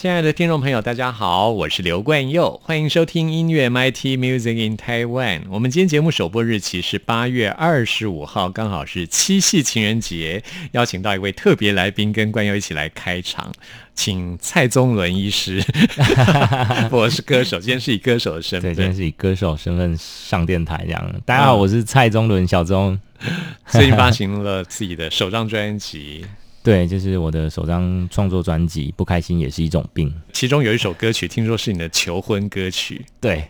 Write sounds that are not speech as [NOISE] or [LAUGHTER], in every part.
亲爱的听众朋友，大家好，我是刘冠佑，欢迎收听音乐 MIT Music in Taiwan。我们今天节目首播日期是八月二十五号，刚好是七夕情人节，邀请到一位特别来宾跟冠佑一起来开场，请蔡宗伦医师。[LAUGHS] 我是歌手，今天是以歌手的身份，对，今天是以歌手身份上电台这样。大家好，我是蔡宗伦，小宗，最近发行了自己的首张专辑。对，就是我的首张创作专辑《不开心也是一种病》，其中有一首歌曲，听说是你的求婚歌曲。对，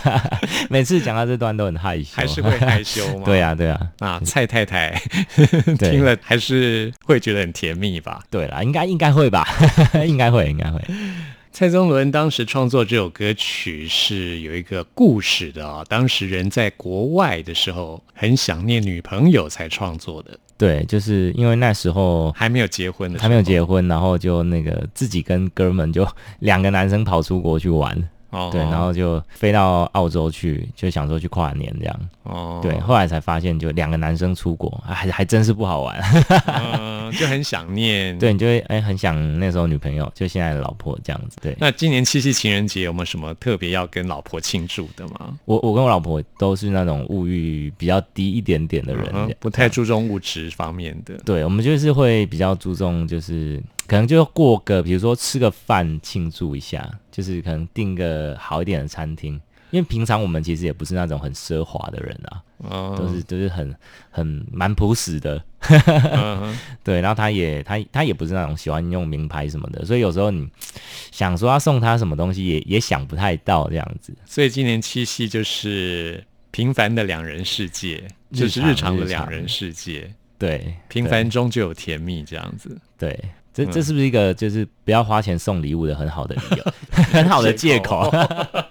[LAUGHS] 每次讲到这段都很害羞，还是会害羞吗？[LAUGHS] 对啊，对啊。啊，蔡太太 [LAUGHS] 听了还是会觉得很甜蜜吧？对啦，应该应该会吧，应该会，应该会。蔡宗伦当时创作这首歌曲是有一个故事的啊，当时人在国外的时候，很想念女朋友才创作的。对，就是因为那时候还没有结婚的，还没有结婚，然后就那个自己跟哥们就两个男生跑出国去玩。哦，对，然后就飞到澳洲去，就想说去跨年这样。哦，对，后来才发现，就两个男生出国，还还真是不好玩。嗯，[LAUGHS] 就很想念。对，你就会哎很想那时候女朋友，就现在的老婆这样子。对，那今年七夕情人节有没有什么特别要跟老婆庆祝的吗？我我跟我老婆都是那种物欲比较低一点点的人，不太注重物质方面的。对，我们就是会比较注重就是。可能就过个，比如说吃个饭庆祝一下，就是可能订个好一点的餐厅，因为平常我们其实也不是那种很奢华的人啊，都是都是很很蛮朴实的，[LAUGHS] 对。然后他也他他也不是那种喜欢用名牌什么的，所以有时候你想说要送他什么东西，也也想不太到这样子。所以今年七夕就是平凡的两人世界，就是日常的两人世界，对，平凡中就有甜蜜这样子，对。这这是不是一个就是不要花钱送礼物的很好的理由，[LAUGHS] 很好的借口？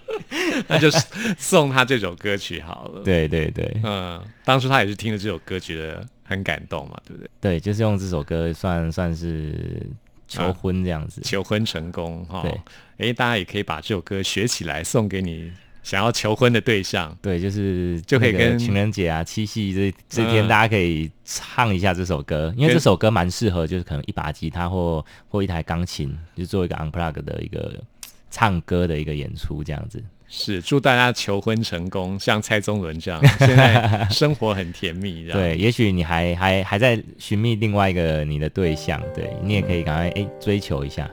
[LAUGHS] 那就是送他这首歌曲好了。对对对，嗯，当初他也是听了这首歌觉得很感动嘛，对不对？对，就是用这首歌算算是求婚这样子，求婚成功哈。对，哎，大家也可以把这首歌学起来送给你。想要求婚的对象，对，就是就可以跟情人节啊、七夕这这天，大家可以唱一下这首歌，因为这首歌蛮适合，就是可能一把吉他或或一台钢琴，就做一个 unplug 的一个唱歌的一个演出，这样子。是祝大家求婚成功，像蔡宗伦这样，[LAUGHS] 现在生活很甜蜜。对，也许你还还还在寻觅另外一个你的对象，对你也可以赶快哎追求一下。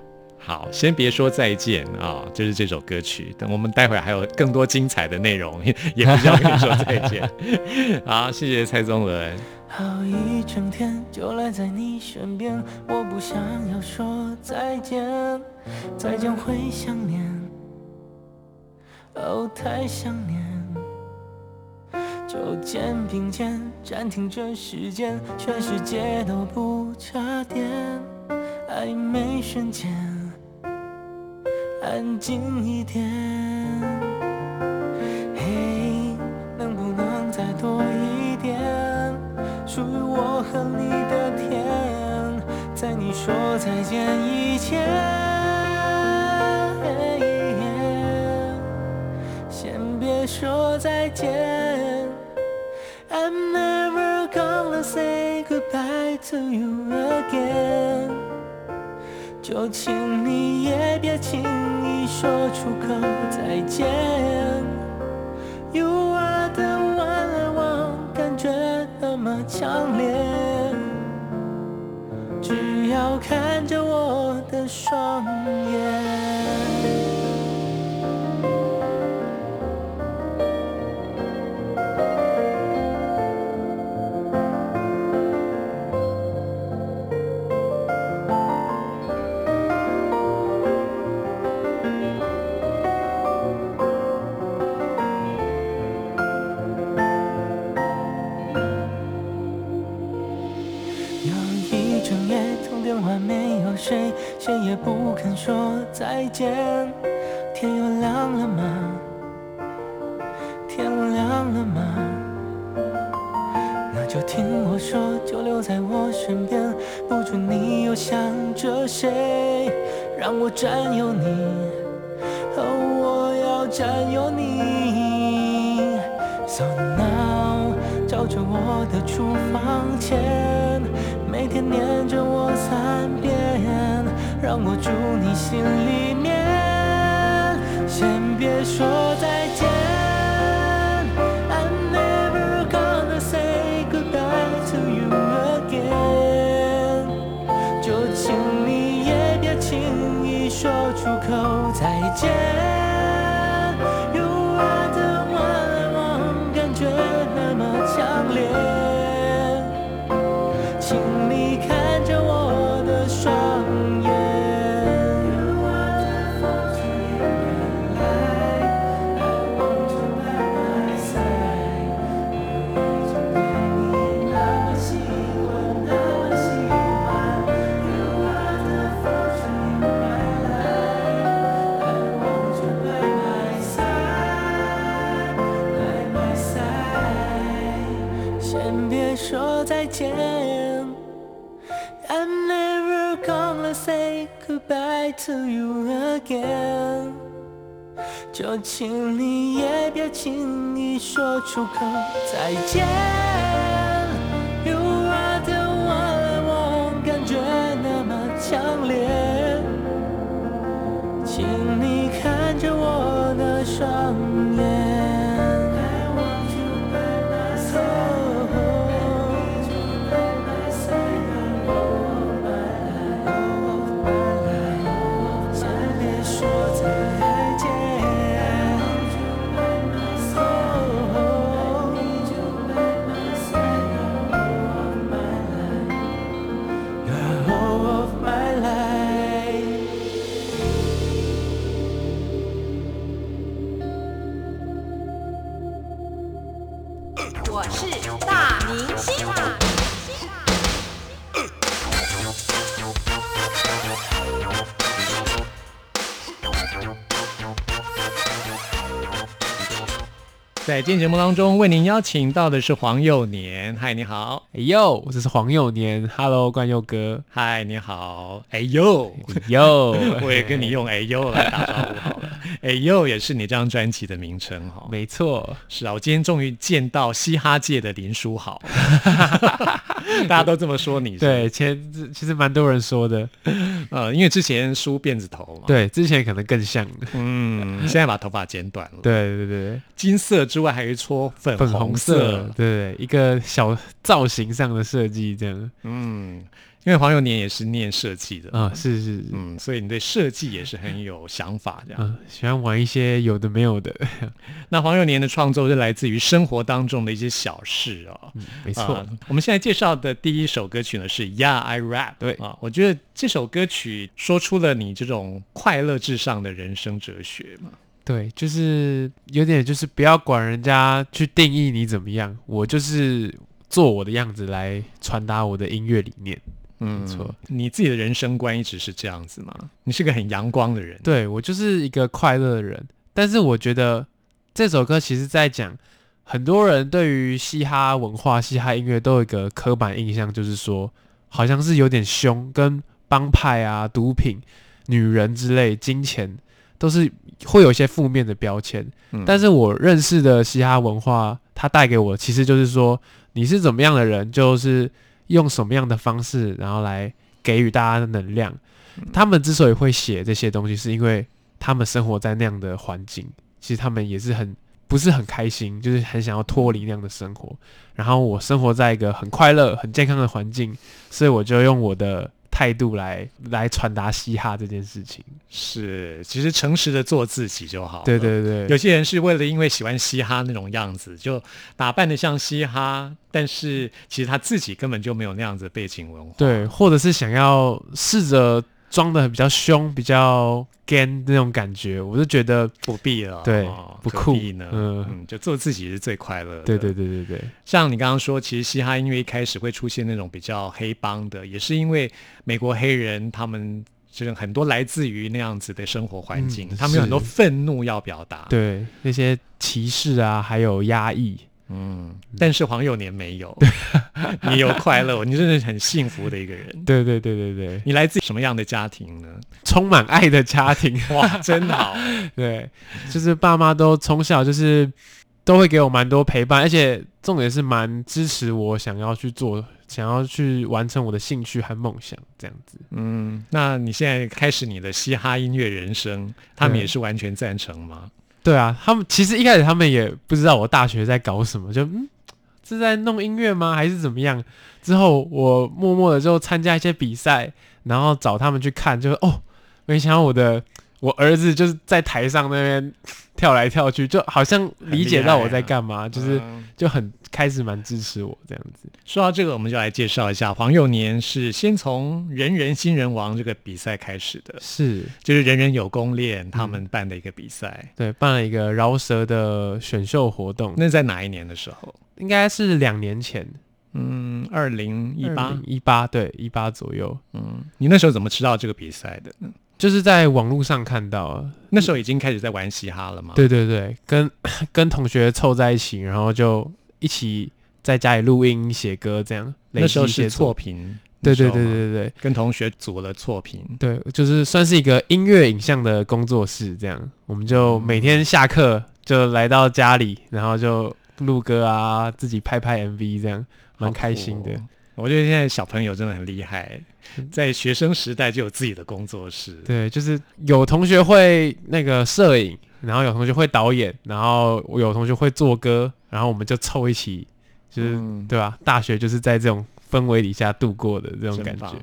好，先别说再见啊，就是这首歌曲。等我们待会还有更多精彩的内容，[LAUGHS] 也不要跟你说再见。[LAUGHS] 好，谢谢蔡宗伦。好一整天就赖在你身边，我不想要说再见，再见会想念，哦，太想念。就肩并肩暂停这时间，全世界都不差点，暧昧瞬间。安静一点，嘿，能不能再多一点属于我和你的天？在你说再见以前，先别说再见。I'm never gonna say goodbye to you again。就请你也别轻说出口再见。You are the one I want，感觉那么强烈。只要看着我的双眼。谁也不肯说再见。天又亮了吗？天亮了吗？那就听我说，就留在我身边。不准你又想着谁，让我占有你，哦，我要占有你。So now，照着我的厨房前，每天念着我三遍，让我住你心里面。先别说再见，I'm never gonna say goodbye to you again。就请你也别轻易说出口再见。就请你也别轻易说出口再见。在今天节目当中，为您邀请到的是黄幼年。嗨，你好。哎呦，这是黄幼年，Hello，冠佑哥，嗨，你好。哎呦，呦，我也跟你用哎呦来打招呼好了。哎呦，也是你这张专辑的名称哈。没错，是啊，我今天终于见到嘻哈界的林书豪，[LAUGHS] 大家都这么说你。对，前其实蛮多人说的，呃，因为之前梳辫子头嘛。，对，之前可能更像，嗯，现在把头发剪短了。[LAUGHS] 对对对，金色之外还有一撮粉粉红红色，对对，一个小造型上的设计这样，嗯，因为黄幼年也是念设计的，啊，是是是，嗯，所以你对设计也是很有想法这样。嗯，喜欢玩一些有的没有的，[LAUGHS] 那黄幼年的创作是来自于生活当中的一些小事哦。没错啊，我们现在介绍的第一首歌曲呢是《Yeah I Rap》。对啊，我觉得这首歌曲说出了你这种快乐至上的人生哲学嘛。对，就是有点就是不要管人家去定义你怎么样，我就是做我的样子来传达我的音乐理念。嗯，错。你自己的人生观一直是这样子吗？你是个很阳光的人。对我就是一个快乐的人，但是我觉得这首歌其实在讲，很多人对于嘻哈文化、嘻哈音乐都有一个刻板印象，就是说好像是有点凶，跟帮派啊、毒品、女人之类、金钱都是会有一些负面的标签。嗯但是我认识的嘻哈文化，它带给我其实就是说，你是怎么样的人，就是用什么样的方式，然后来给予大家的能量。他们之所以会写这些东西，是因为他们生活在那样的环境，其实他们也是很不是很开心，就是很想要脱离那样的生活。然后我生活在一个很快乐、很健康的环境，所以我就用我的态度来来传达嘻哈这件事情。是，其实诚实的做自己就好了。对对对，有些人是为了因为喜欢嘻哈那种样子，就打扮的像嘻哈，但是其实他自己根本就没有那样子的背景文化。对，或者是想要试着装的比较凶、比较 gan 那种感觉，我就觉得，不必了，对哦不酷呢？嗯嗯，就做自己是最快乐的。对对对对对，像你刚刚说，其实嘻哈音乐一开始会出现那种比较黑帮的，也是因为美国黑人他们就是很多来自于那样子的生活环境，嗯他们有很多是愤怒要表达。，对那些歧视啊，还有压抑，嗯，但是黄幼年没有，[LAUGHS] 你有快乐，你真的是很幸福的一个人。对对对对对，你来自什么样的家庭呢？充满爱的家庭，[LAUGHS] 哇，真好。[LAUGHS] 对，就是爸妈都从小就是都会给我蛮多陪伴，而且重点是蛮支持我想要去做，想要去完成我的兴趣和梦想这样子。嗯，那你现在开始你的嘻哈音乐人生，他们也是完全赞成吗？对啊，他们其实一开始他们也不知道我大学在搞什么，就嗯是在弄音乐吗，还是怎么样？之后我默默的就参加一些比赛，然后找他们去看，就哦，没想到我的我儿子就是在台上那边 [LAUGHS] 跳来跳去，就好像理解到我在干嘛，就是嗯就很开始蛮支持我这样子。说到这个，我们就来介绍一下黄幼年是先从“人人新人王”这个比赛开始的，是就是人人有功练他们办的一个比赛。对，办了一个饶舌的选秀活动，那在哪一年的时候？应该是两年前，嗯，二零一八。一八对一八左右，嗯，你那时候怎么知道这个比赛的呢？就是在网络上看到啊，那时候已经开始在玩嘻哈了嘛？，对对对，跟 [COUGHS] 跟同学凑在一起，然后就一起在家里录音、写歌，这样。那时候是错作，评。对对那时候吗对对对跟同学组了错评。对，就是算是一个音乐影像的工作室，这样。我们就每天下课就来到家里，然后就录歌啊，自己拍拍 MV，这样蛮开心的。哦我觉得现在小朋友真的很厉害，在学生时代就有自己的工作室。对，就是有同学会那个摄影，然后有同学会导演，然后有同学会做歌，然后我们就凑一起，就是、嗯对吧？大学就是在这种氛围底下度过的这种感觉。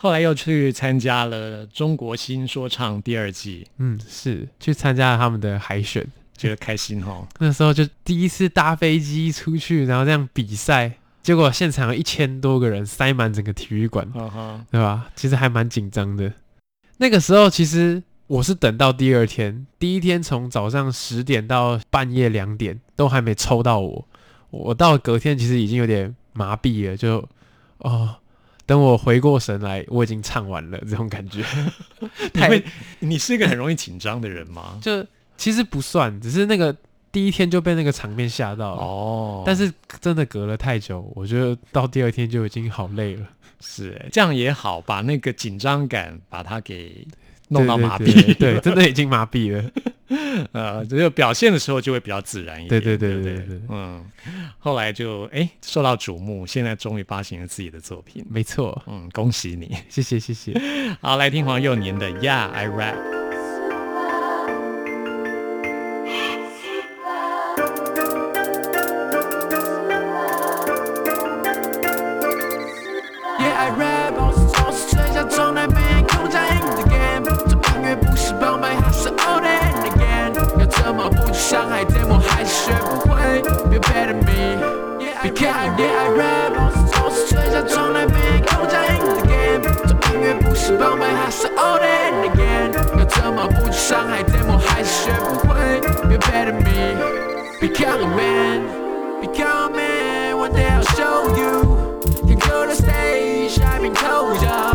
后来又去参加了中国新说唱第二季，嗯，是去参加了他们的海选，觉得开心哈。[LAUGHS] 那时候就第一次搭飞机出去，然后这样比赛，结果现场有一千多个人塞满整个体育馆，嗯哼，对吧？其实还蛮紧张的。那个时候其实我是等到第二天，第一天从早上十点到半夜两点都还没抽到我，我到隔天其实已经有点麻痹了，就哦，等我回过神来，我已经唱完了，这种感觉。[LAUGHS] 太你会，你是一个很容易紧张的人吗？就其实不算，只是那个第一天就被那个场面吓到了。哦，但是真的隔了太久，我觉得到第二天就已经好累了，是欸这样也好，把那个紧张感把它给弄到麻痹，对真的已经麻痹了。[LAUGHS] 呃，只有表现的时候就会比较自然一点，对对对对对嗯，后来就哎受到瞩目，现在终于发行了自己的作品，没错，嗯，恭喜你。谢谢谢谢。好，来听黄幼年的《Yeah I Rap》。伤害 demo，还是学不会，Be better me。Become a man, become a man. One day I'll show you. Can go to stage, I've been told ya.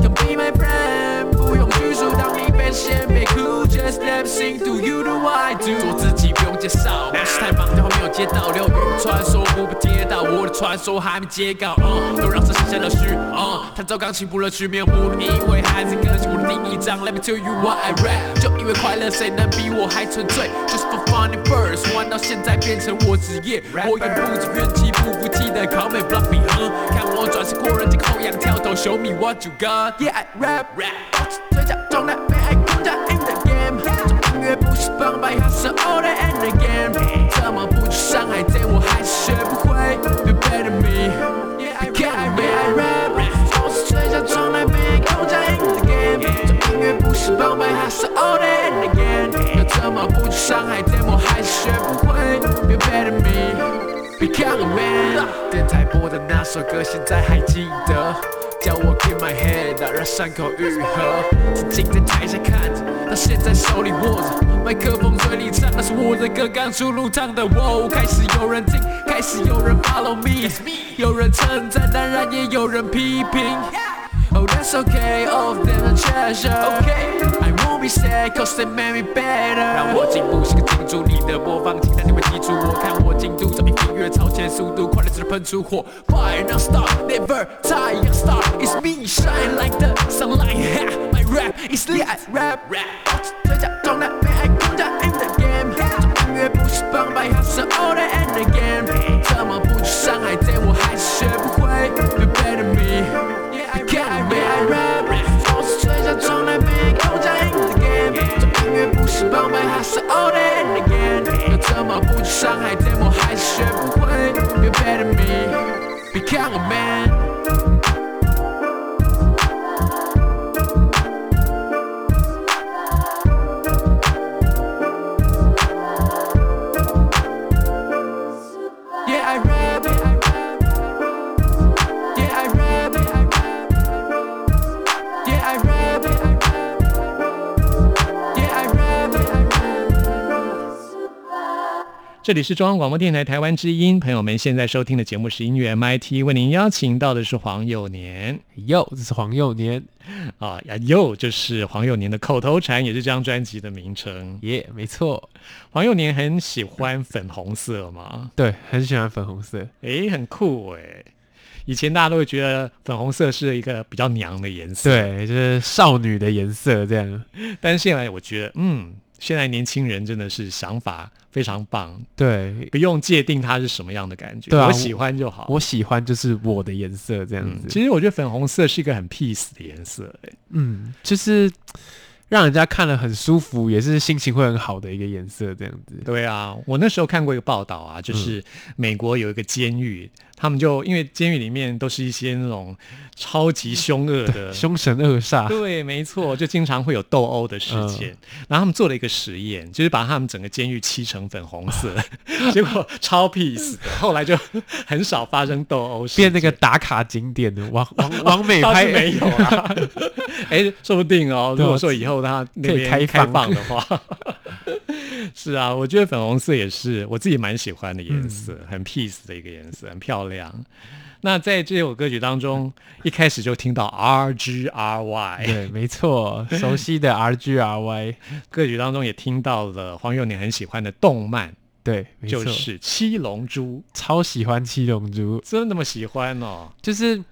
Come be my friend，不用拘束，当你被先被哭，Just let me sing do you the what I do。做自己不用介绍，不是太忙，电话没有接到，流语传说不被接到，我的传说还没结稿，嗯，都让这剩下了序，嗯，弹奏钢琴不乐趣，没有目的，因为还在更新我的第一章。Let me tell you what I rap，就因为快乐，谁能比我还纯粹？Just for funny first，玩到现在变成我职业，我也不止怨气不服气的 call me bluffy，嗯，看我转身过人间后仰跳投，Show me what you got，Yeah I rap rap，保持嘴角从来没爱空降 in the game，这音乐不是帮派，还是 all and again，怎怎么不去伤害，但我还是学不会。You better me。你看我没爱 rap，总是吹下窗来没空再听 the game。这音乐不是宝贝，还是 all day and again。要怎么不去伤害，但我还是学不会。You better me。Become a man，电台播的那首歌，现在还记得。叫我 keep my head up，让伤口愈合。曾经在台下看着，到现在手里握着麦克风，嘴里唱，那是我的歌，刚出炉唱的。哦，开始有人听，开始有人 follow me，有人称赞，当然也有人批评。Oh, that's okay, all of them are treasure. Okay, I won't be sad, cause they made me better. 让我进步是个进驻你的播放器，但你会记住我，看我进度，照比音乐超前速度，快乐似的喷出火。Fire non stop, never die, young star. It's me, shine like the sunlight. Ha, [LAUGHS] my rap is lit, rap rap. 这假装的被爱更加 in the game。这音乐不是崩败， 里是中央广播电台台湾之音，朋友们现在收听的节目是音乐 MIT，为您邀请到的是黄幼年。哟，这是黄幼年，啊，呀哟就是黄幼年的口头禅，也是这张专辑的名称。[LAUGHS] 耶、没错，黄幼年很喜欢粉红色嘛，[LAUGHS] 对，很喜欢粉红色，诶，很酷诶。以前大家都会觉得粉红色是一个比较娘的颜色，，对，就是少女的颜色这样，但是现在我觉得，嗯，现在年轻人真的是想法非常棒，对。不用界定它是什么样的感觉，对啊我喜欢就好。我喜欢就是我的颜色这样嗯，子，其实我觉得粉红色是一个很 peace 的颜色、诶嗯，就是让人家看了很舒服，也是心情会很好的一个颜色这样子。对啊，我那时候看过一个报道啊，就是美国有一个监狱，他们就因为监狱里面都是一些那种超级凶恶的。[LAUGHS] 凶神恶煞，对，没错，就经常会有斗殴的事件。然后他们做了一个实验，就是把他们整个监狱漆成粉红色，[LAUGHS] 结果超 peace 的。后来就很少发生斗殴变那个打卡景点的王王 [LAUGHS] 王美倒拍没有啊。哎，说不定哦，如果说以后他那可以边开开放放的话，是啊，我觉得粉红色也是我自己蛮喜欢的颜色，嗯很 peace 的一个颜色，很漂亮。那在这首歌曲当中，[LAUGHS] 一开始就听到 R G R Y，对，没错，[LAUGHS] 熟悉的 R G R Y，歌曲当中也听到了黄幼年很喜欢的动漫，对，就是《七龙珠。超喜欢七龙珠》，，真的那么喜欢哦？就是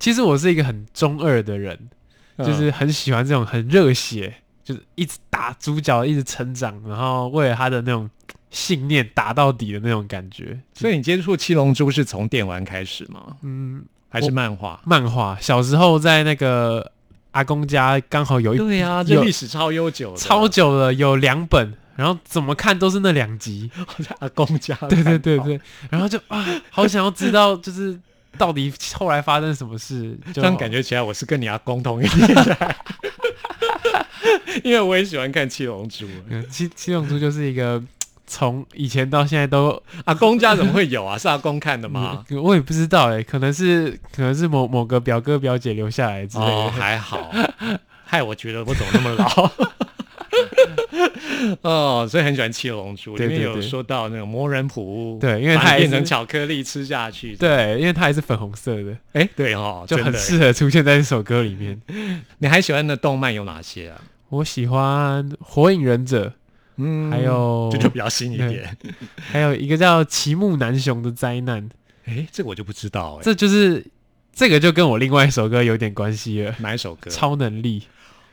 其实我是一个很中二的人，嗯。就是很喜欢这种很热血，就是一直打主角，一直成长，然后为了他的那种信念打到底的那种感觉。所以你接触七龙珠是从电玩开始吗？嗯，还是漫画？漫画小时候在那个阿公家刚好有一对呀、这历史超悠久，超久了，有两本，然后怎么看都是那两集。在 [LAUGHS] 阿公家。[LAUGHS] 对对对，对，然后就啊，好想要知道，就是到底后来发生什么事。就这样感觉起来我是跟你阿公同一年代，[LAUGHS] 因为我也喜欢看七龙珠。嗯七七龙珠就是一个从以前到现在都，阿公家怎么会有啊？是阿公看的吗？[LAUGHS] 嗯我也不知道哎，可能是可能是某某个表哥表姐留下来之类哦，的。还好，害我觉得我怎么那么老。[LAUGHS] 哦，所以很喜欢七龙珠，里面有说到那个魔人普乌，对因为它变成巧克力吃下去。，对，因为它还是粉红色的，哎，对哦，就很适合出现在这首歌里面。你还喜欢的动漫有哪些啊？我喜欢《火影忍者》，嗯。还有这就比较新一点。还有一个叫齐木楠雄的灾难，哎，这个我就不知道哎，这就是这个就跟我另外一首歌有点关系了，哪一首歌？超能力。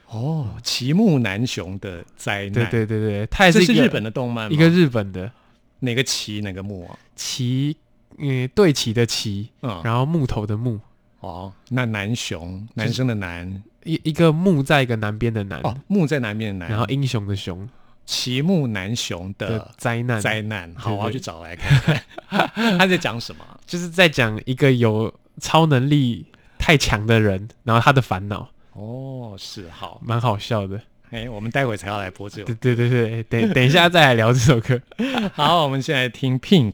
哦，齐木楠雄的灾难。对对对对，它也是一个是日本的动漫一个日本的。哪个齐哪个木啊？齐，嗯，对齐的齐，嗯，然后木头的木，哦，那南雄，男生的男，一一个木在一个南边的南，哦，木在南边的南，然后英雄的雄齐木楠雄的的灾难，灾难。好，我要去找来看看，[LAUGHS] 他在讲什么？就是在讲一个有超能力太强的人，然后他的烦恼，哦，是好，蛮好笑的。哎，我们待会才要来播这首对。对对对，等等一下再来聊这首歌。好，我们先来听 Pink。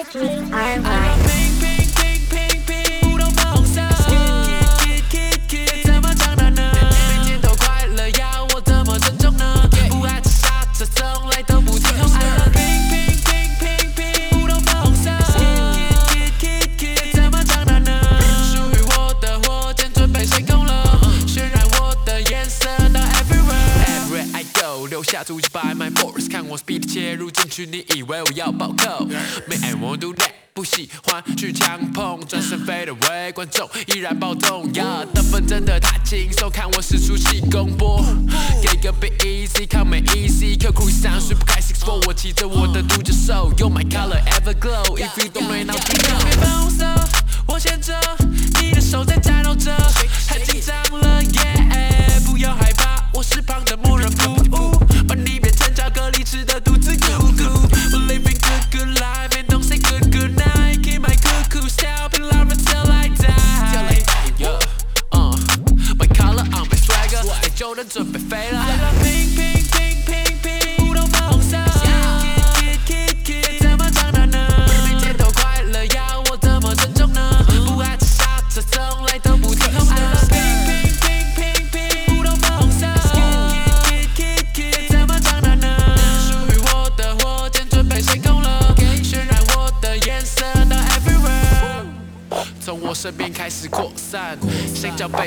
I'm are mine. Speed 切入进去，你以为我要暴扣？Me I won't do that，不喜欢去强碰，转身 fade away，观众依然暴动呀。得分真的太轻松，看我使出气功波，给个 bit easy，come easy，Q crew 上水不开 six four，我骑着我的独角兽，You're my color ever glow，if you don't know。别粉红色，我牵着你的手在颤抖着，太紧张了耶，不要害怕，我是旁的默认服务，把你变成巧克力吃的肚子咕咕。We're living good good life and don't say good good night. Keep my cuckoo style, be loud until I die. Yeah, uh, my collar on my swagger，在就能准备飞了。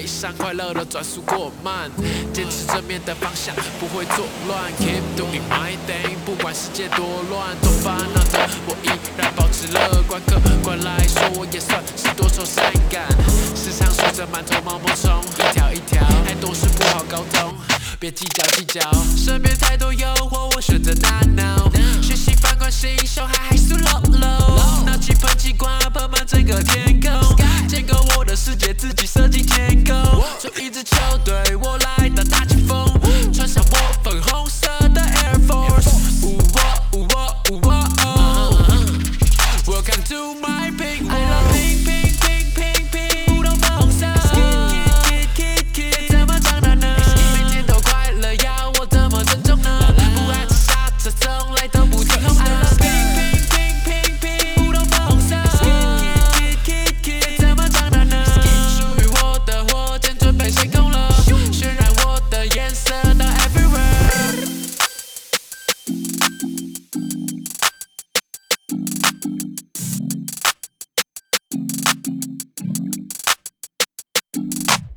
悲伤，快乐的转速过慢，坚持正面的方向，不会作乱。Keep doing my thing，不管世界多乱，多烦恼的我依然保持乐观。客观来说，我也算是多愁善感，时常数着满头毛毛虫，一条一条，还都是不好沟通。别计较计较，身边太多诱惑，我选择大脑。学习反观新手还还是 low low，拿起喷气管喷满整个天空，建构我的世界，自己设计天空。从一支球队，我来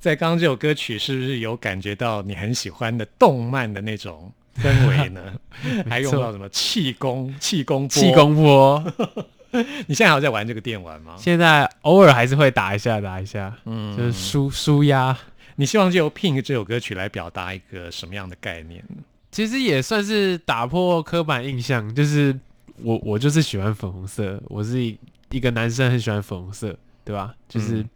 在刚刚这首歌曲，是不是有感觉到你很喜欢的动漫的那种氛围呢？[LAUGHS] 还用到什么气功、气功、气？功波，[LAUGHS] 你现在还有在玩这个电玩吗？现在偶尔还是会打一下打一下，嗯就是舒舒压。你希望就由 Pink 这首歌曲来表达一个什么样的概念呢？其实也算是打破刻板印象，就是我我就是喜欢粉红色，我是一一个男生很喜欢粉红色，对吧？就是嗯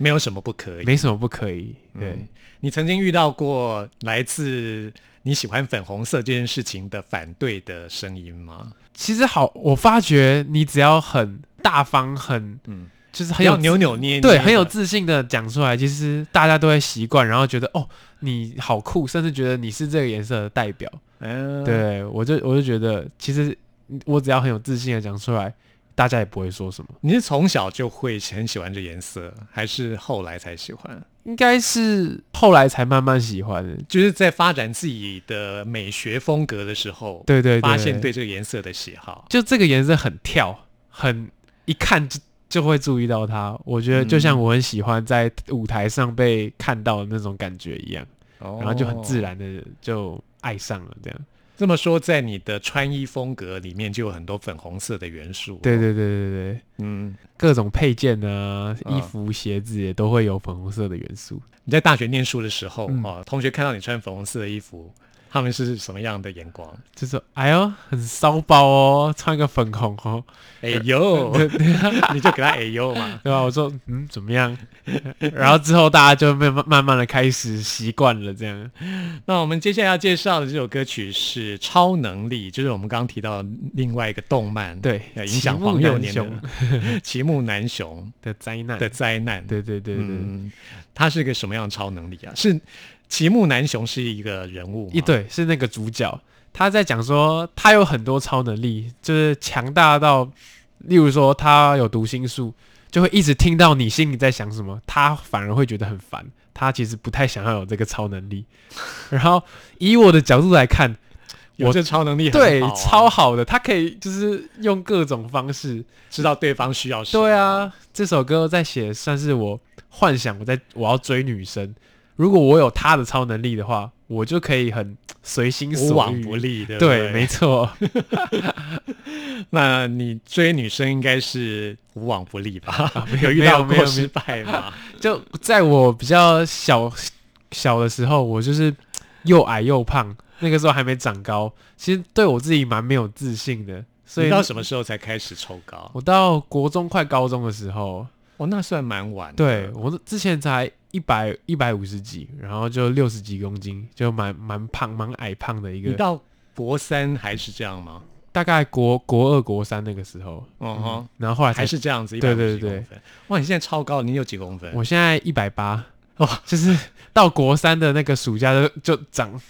没有什么不可以。没什么不可以，对。嗯你曾经遇到过来自你喜欢粉红色这件事情的反对的声音吗？其实好，我发觉你只要很大方，很嗯，就是很有要扭扭捏捏，对，很有自信的讲出来，其实大家都会习惯，然后觉得哦，你好酷，甚至觉得你是这个颜色的代表。嗯，对我就我就觉得，其实我只要很有自信的讲出来，大家也不会说什么。你是从小就会很喜欢这颜色，还是后来才喜欢？应该是后来才慢慢喜欢的。就是在发展自己的美学风格的时候，对对对，发现对这个颜色的喜好。就这个颜色很跳，很一看就就会注意到它。我觉得就像嗯我很喜欢在舞台上被看到的那种感觉一样，然然后就很自。然的就爱上了这样。这么说，在你的穿衣风格里面就有很多粉红色的元素。对，对对对对，嗯，各种配件啊、嗯衣服、鞋子也都会有粉红色的元素。你在大学念书的时候，嗯哦，同学看到你穿粉红色的衣服，他们是什么样的眼光？就是：“哎呦，很骚包哦，穿个粉红哦，哎呦，[LAUGHS] [LAUGHS] 你就给他哎呦嘛。对吧？”我说：“嗯，怎么样？” [LAUGHS] 然后之后大家就慢慢慢慢的开始习惯了这样。那我们接下来要介绍的这首歌曲是《超能力》，就是我们刚刚提到的另外一个动漫，对呃，影响黄幼年的齐木楠雄的灾难的灾难。对对对对对。嗯，他是个什么样的超能力啊？是齐木楠雄是一个人物，一对是那个主角，他在讲说他有很多超能力，就是强大到，例如说他有读心术，就会一直听到你心里在想什么，他反而会觉得很烦。他其实不太想要有这个超能力。[LAUGHS] 然后以我的角度来看，我有这超能力很对超好的，他可以就是用各种方式。知道对方需要什么。对啊，这首歌在写算是我幻想我在我要追女生，如果我有他的超能力的话，我就可以很随心所欲。无往不利，对没错。[LAUGHS] 那你追女生应该是无往不利吧？没有有遇到过失败吗？就在我比较小小的时候，我就是又矮又胖，那个时候还没长高，其实对我自己蛮没有自信的。所以你到什么时候才开始抽高？我到国中快高中的时候，哦，那算蛮晚的。对我之前才一百一百五十几，然后就六十几公斤，就蛮蛮胖蛮矮胖的一个。你到国三还是这样吗？大概国国二国三那个时候，嗯哼，然后后来还是这样子，对150几对对。哇，你现在超高，你有几公分？我现在一百八，哇，就是到国三的那个暑假就就长，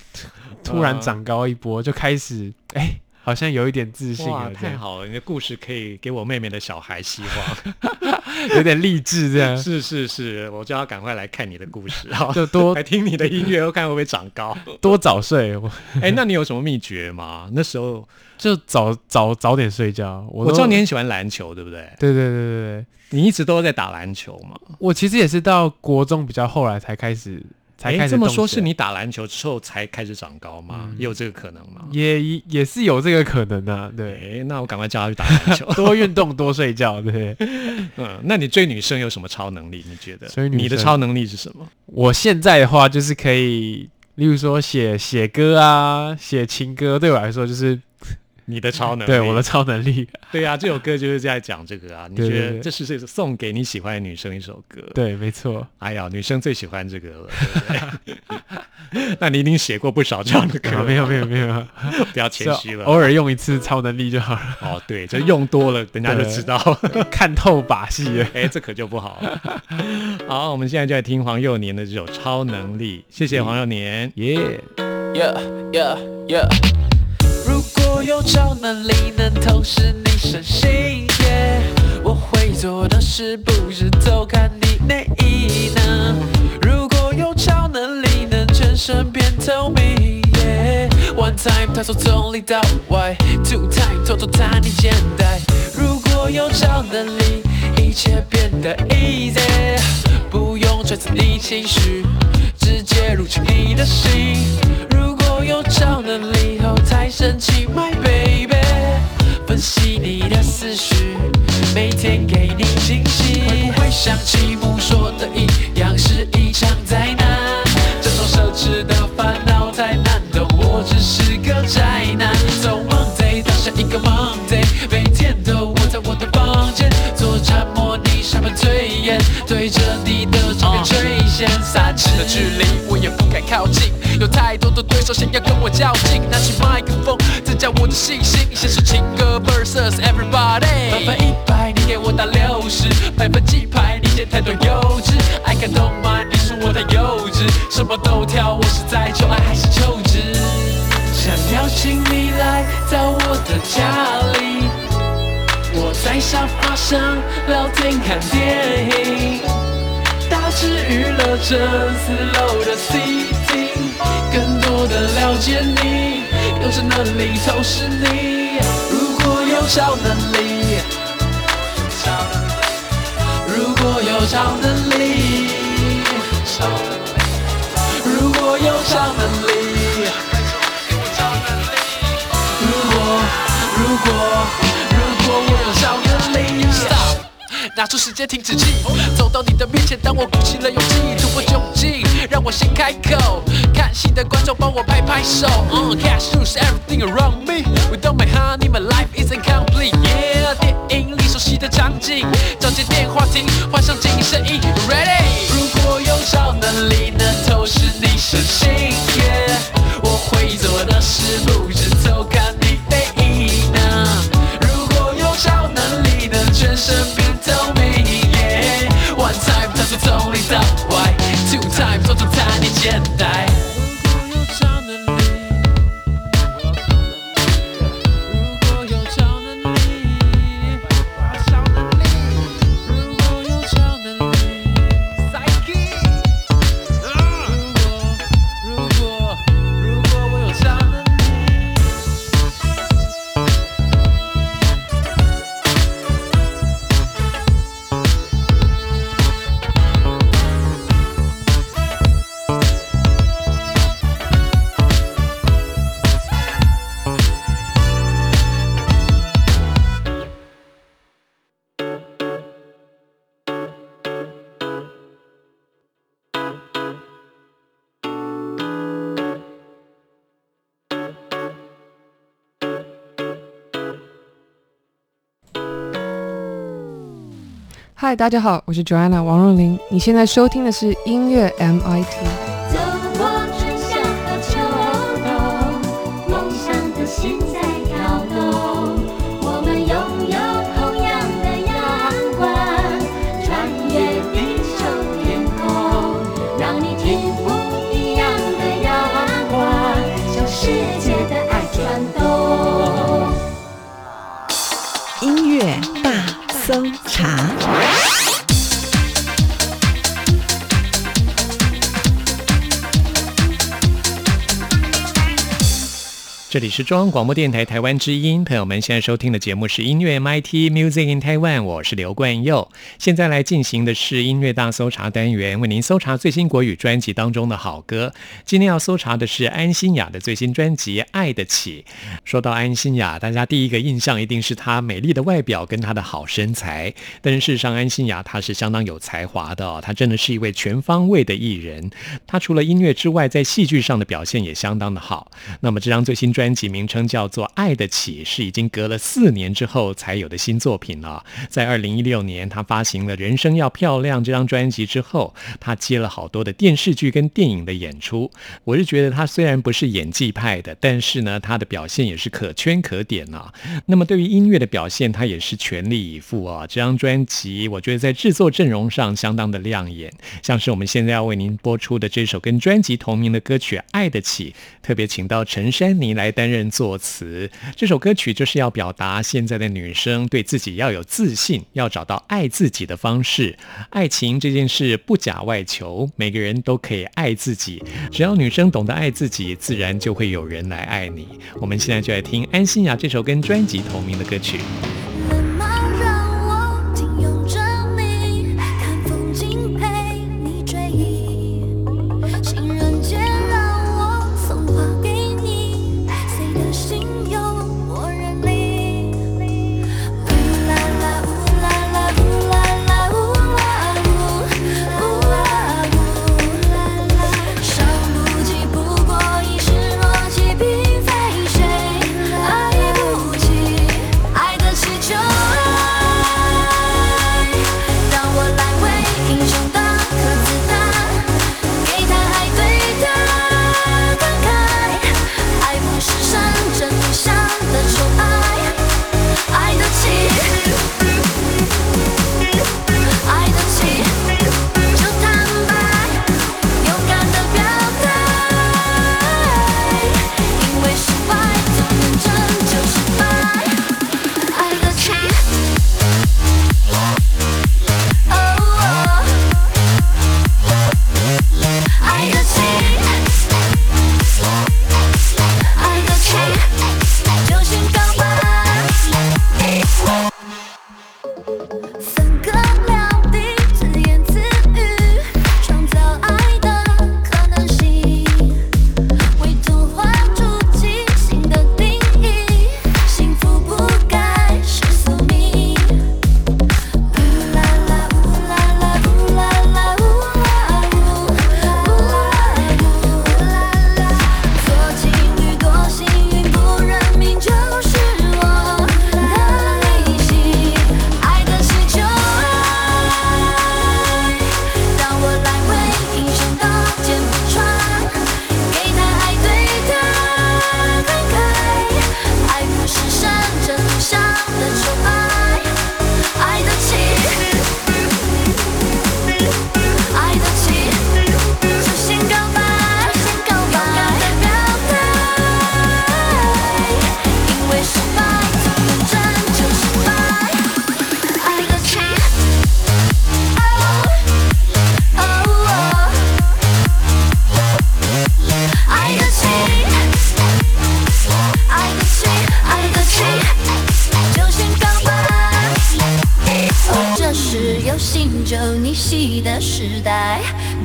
突然嗯长高一波，就开始哎、好像有一点自信，了，太好了！你的故事可以给我妹妹的小孩希望。[LAUGHS] [LAUGHS] 有点励志这样，是是是，我就要赶快来看你的故事，[LAUGHS] 好，就多 [LAUGHS] 来听你的音乐，看会不会长高。多早睡，我哎，那你有什么秘诀吗？那时候就早早早点睡觉。我我知道你很喜欢篮球，对不对？对对对对对，你一直都在打篮球嘛？我其实也是到国中比较后来才开始才开哎，这么说，是你打篮球之后才开始长高吗？嗯也有这个可能吗？也也是有这个可能啊，对，哎，那我赶快叫他去打篮球。[LAUGHS] 多运动多睡觉，对。[LAUGHS] 嗯，那你追女生有什么超能力？你觉得？追女生你的超能力是什么？我现在的话就是可以，例如说写写歌啊，写情歌，对我来说就是你的超能力？对我的超能力。对啊，这首歌就是在讲这个啊。你觉得这是这个送给你喜欢的女生一首歌？对，没错。哎呀，女生最喜欢这个了，对不对？[LAUGHS] 那你一定写过不少这样的歌，[LAUGHS] 啊没有没有没有，不要谦虚了。偶尔用一次超能力就好了，哦，对，就用多了，人家就知道。[LAUGHS] 看透把戏了。哎，这可就不好了。好，我们现在就来听黄幼年的这首《超能力》，谢谢黄幼年。耶、Yeah, yeah, yeah。如果有超能力能透视你身心我会做的事不是偷看你内衣呢。如果有超能力能全身变透明 one time 探索从里到外，two time 偷偷探你肩带。如果有超能力，一切变得 easy，不用揣测你情绪，直接入侵你的心。如有超能力后才生气，My baby，分析你的思绪，每天给你惊喜。会不会像吉姆说的一样，是一场灾难？太多的对手想要跟我较劲，拿起麦克风增加我的信心，写首情歌 versus everybody。满分一百，你给我打六十，百分鸡排，你写太多幼稚。爱看动漫，你说我太幼稚，什么都挑，我是在求爱还是求职？想邀请你来到我的家里，我在沙发上聊天看电影。大智娱乐城四楼的 CD，更多的了解你，有着能力透视你。如果有超能力，如果有超能力，如果有超能力，如果如果如果我有超能力，Stop。拿出时间停止器，走到你的面前，当我鼓起了勇气，突破窘境，让我先开口。看戏的观众帮我拍拍手。，cash rules everything around me. Without my honey, my life isn't complete. Yeah，电影里熟悉的场景，找间电话亭，换上紧身衣，ready。如果有超能力能透视你身心，yeah，我会做的事不现在嗨，大家好，我是 Joanna 王若琳。你现在收听的是音乐 MIT。走过春夏这里是中央广播电台台湾之音，朋友们现在收听的节目是音乐 MIT Music in Taiwan，我是刘冠佑。现在来进行的是音乐大搜查单元，为您搜查最新国语专辑当中的好歌。今天要搜查的是安心雅的最新专辑《爱得起》。说到安心雅，大家第一个印象一定是她美丽的外表跟她的好身材，但是事实上安心雅她是相当有才华的哦，她真的是一位全方位的艺人。她除了音乐之外，在戏剧上的表现也相当的好。那么这张最新专专辑名称叫做《爱得起》，是已经隔了四年之后才有的新作品了。在二零一六年，他发行了《人生要漂亮》这张专辑之后，他接了好多的电视剧跟电影的演出。我是觉得他虽然不是演技派的，但是呢，他的表现也是可圈可点啊。那么对于音乐的表现，他也是全力以赴啊。这张专辑，我觉得在制作阵容上相当的亮眼，像是我们现在要为您播出的这首跟专辑同名的歌曲《爱得起》，特别请到陈珊妮来担任作词。这首歌曲就是要表达现在的女生对自己要有自信，要找到爱自己的方式。爱情这件事不假外求，每个人都可以爱自己。只要女生懂得爱自己，自然就会有人来爱你。我们现在就来听安心雅这首跟专辑同名的歌曲。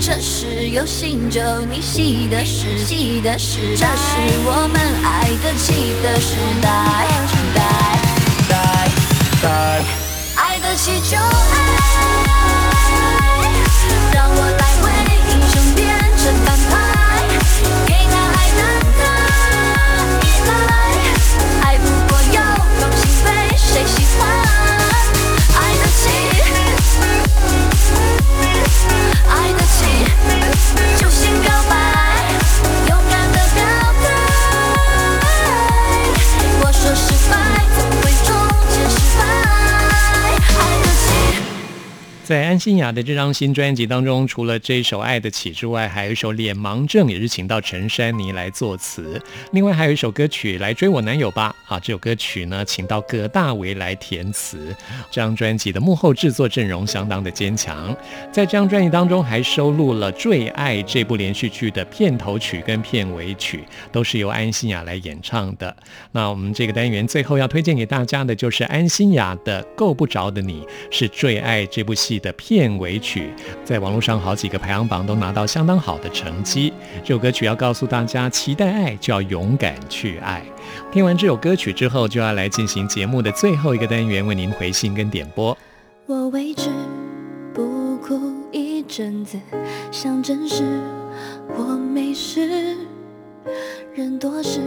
这是有新旧逆袭的世纪的时代，这是我们爱得起的时代，代，代，代，爱得起就爱，让我来为英雄变成在安心雅的这张新专辑当中，除了这一首《爱得起》之外，还有一首《脸盲症》，也是请到陈珊妮来作词。另外还有一首歌曲《来追我男友吧》啊，这首歌曲呢，请到葛大为来填词。这张专辑的幕后制作阵容相当的坚强，在这张专辑当中还收录了《最爱》这部连续剧的片头曲跟片尾曲，都是由安心雅来演唱的。那我们这个单元最后要推荐给大家的就是安心雅的《够不着的你》，是《最爱》这部戏的片尾曲，在网络上好几个排行榜都拿到相当好的成绩。这首歌曲要告诉大家，期待爱就要勇敢去爱。听完这首歌曲之后，就要来进行节目的最后一个单元，为您回信跟点播。我为之不哭一阵子，想证实我没事。人多时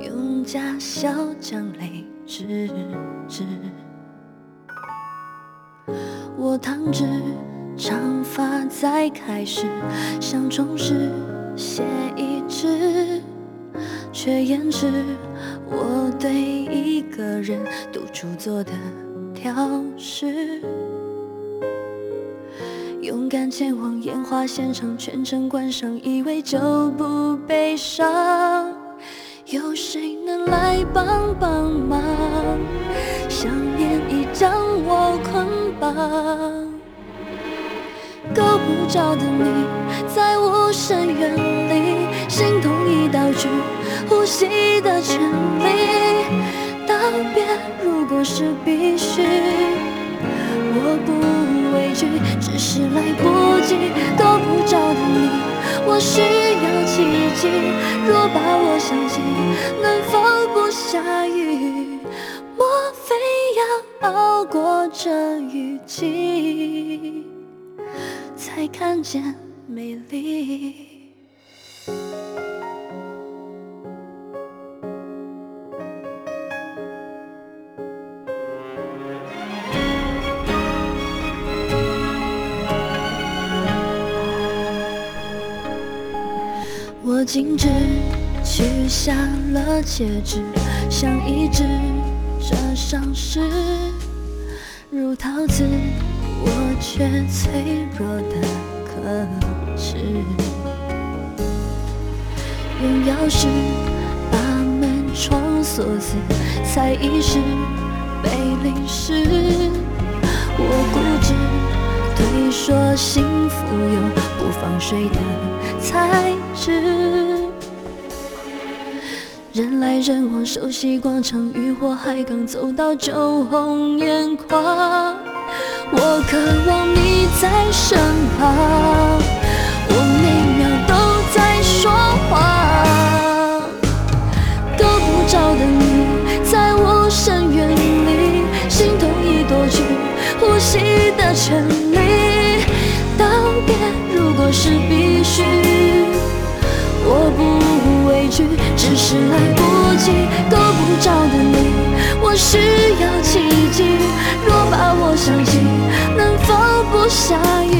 用假笑将泪止止。我烫直，长发再开始，想重拾写一支，却掩饰我对一个人独处做的调试。勇敢前往烟花现场，全程观赏，以为就不悲伤。有谁能来帮帮忙？想念已将我捆绑，够不着的你，在无声远离，心痛已导致呼吸的权利。道别如果是必须，我不畏惧，只是来不及。够不着的你，我需要奇迹。若把我想起，能否不下雨？莫非要熬过这雨季，才看见美丽？我径直取下了戒指，想医治这伤势，如陶瓷，我却脆弱的可耻。用钥匙把门窗锁死，才意识被淋湿。我固执推说幸福有不放水的彩质。人来人往，熟悉广场，渔火海港走到酒红眼眶。我渴望你在身旁，我每秒都在说谎。够不着的你，在无声远离，心痛已夺去呼吸的权利。道别如果是必去，只是来不及。够不着的你，我需要奇迹。若把我想起，能否不下雨？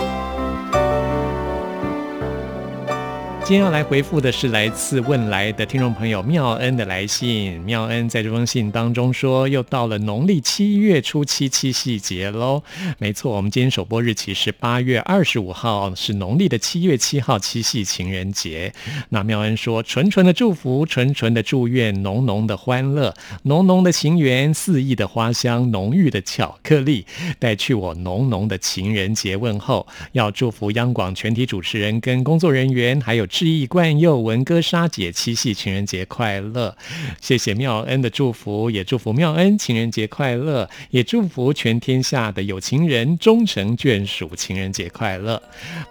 今天要来回复的是来自问来的听众朋友妙恩的来信。妙恩在这封信当中说，又到了农历七月初七七夕节喽。没错，我们今天首播日期是八月二十五号，是农历的七月七号七夕情人节。那妙恩说，纯纯的祝福，纯纯的祝愿，浓浓的欢乐，浓浓的情缘，肆意的花香，浓郁的巧克力，带去我浓浓的情人节问候。要祝福央广全体主持人跟工作人员，还有志毅、冠佑、文哥、莎姐七夕情人节快乐！谢谢妙恩的祝福，也祝福妙恩情人节快乐，也祝福全天下的有情人终成眷属，情人节快乐！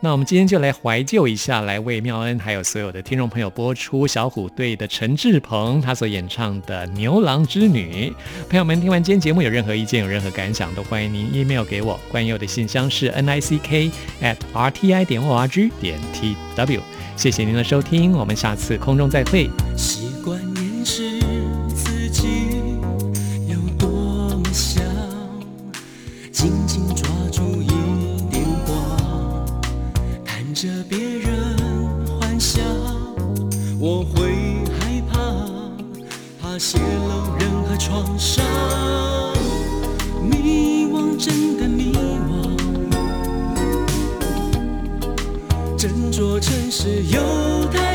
那我们今天就来怀旧一下，来为妙恩还有所有的听众朋友播出小虎队的陈志朋他所演唱的《牛郎织女》。朋友们听完今天节目有任何意见、有任何感想，都欢迎您 email 给我。冠佑的信箱是 n i c k at r t i 点 o r g 点 t w。谢谢您的收听，我们下次空中再会。习惯掩饰自己有多么想，紧紧抓住一点光，看着别人幻想，我会害怕，怕泄露任何创伤，迷惘真的说城市有太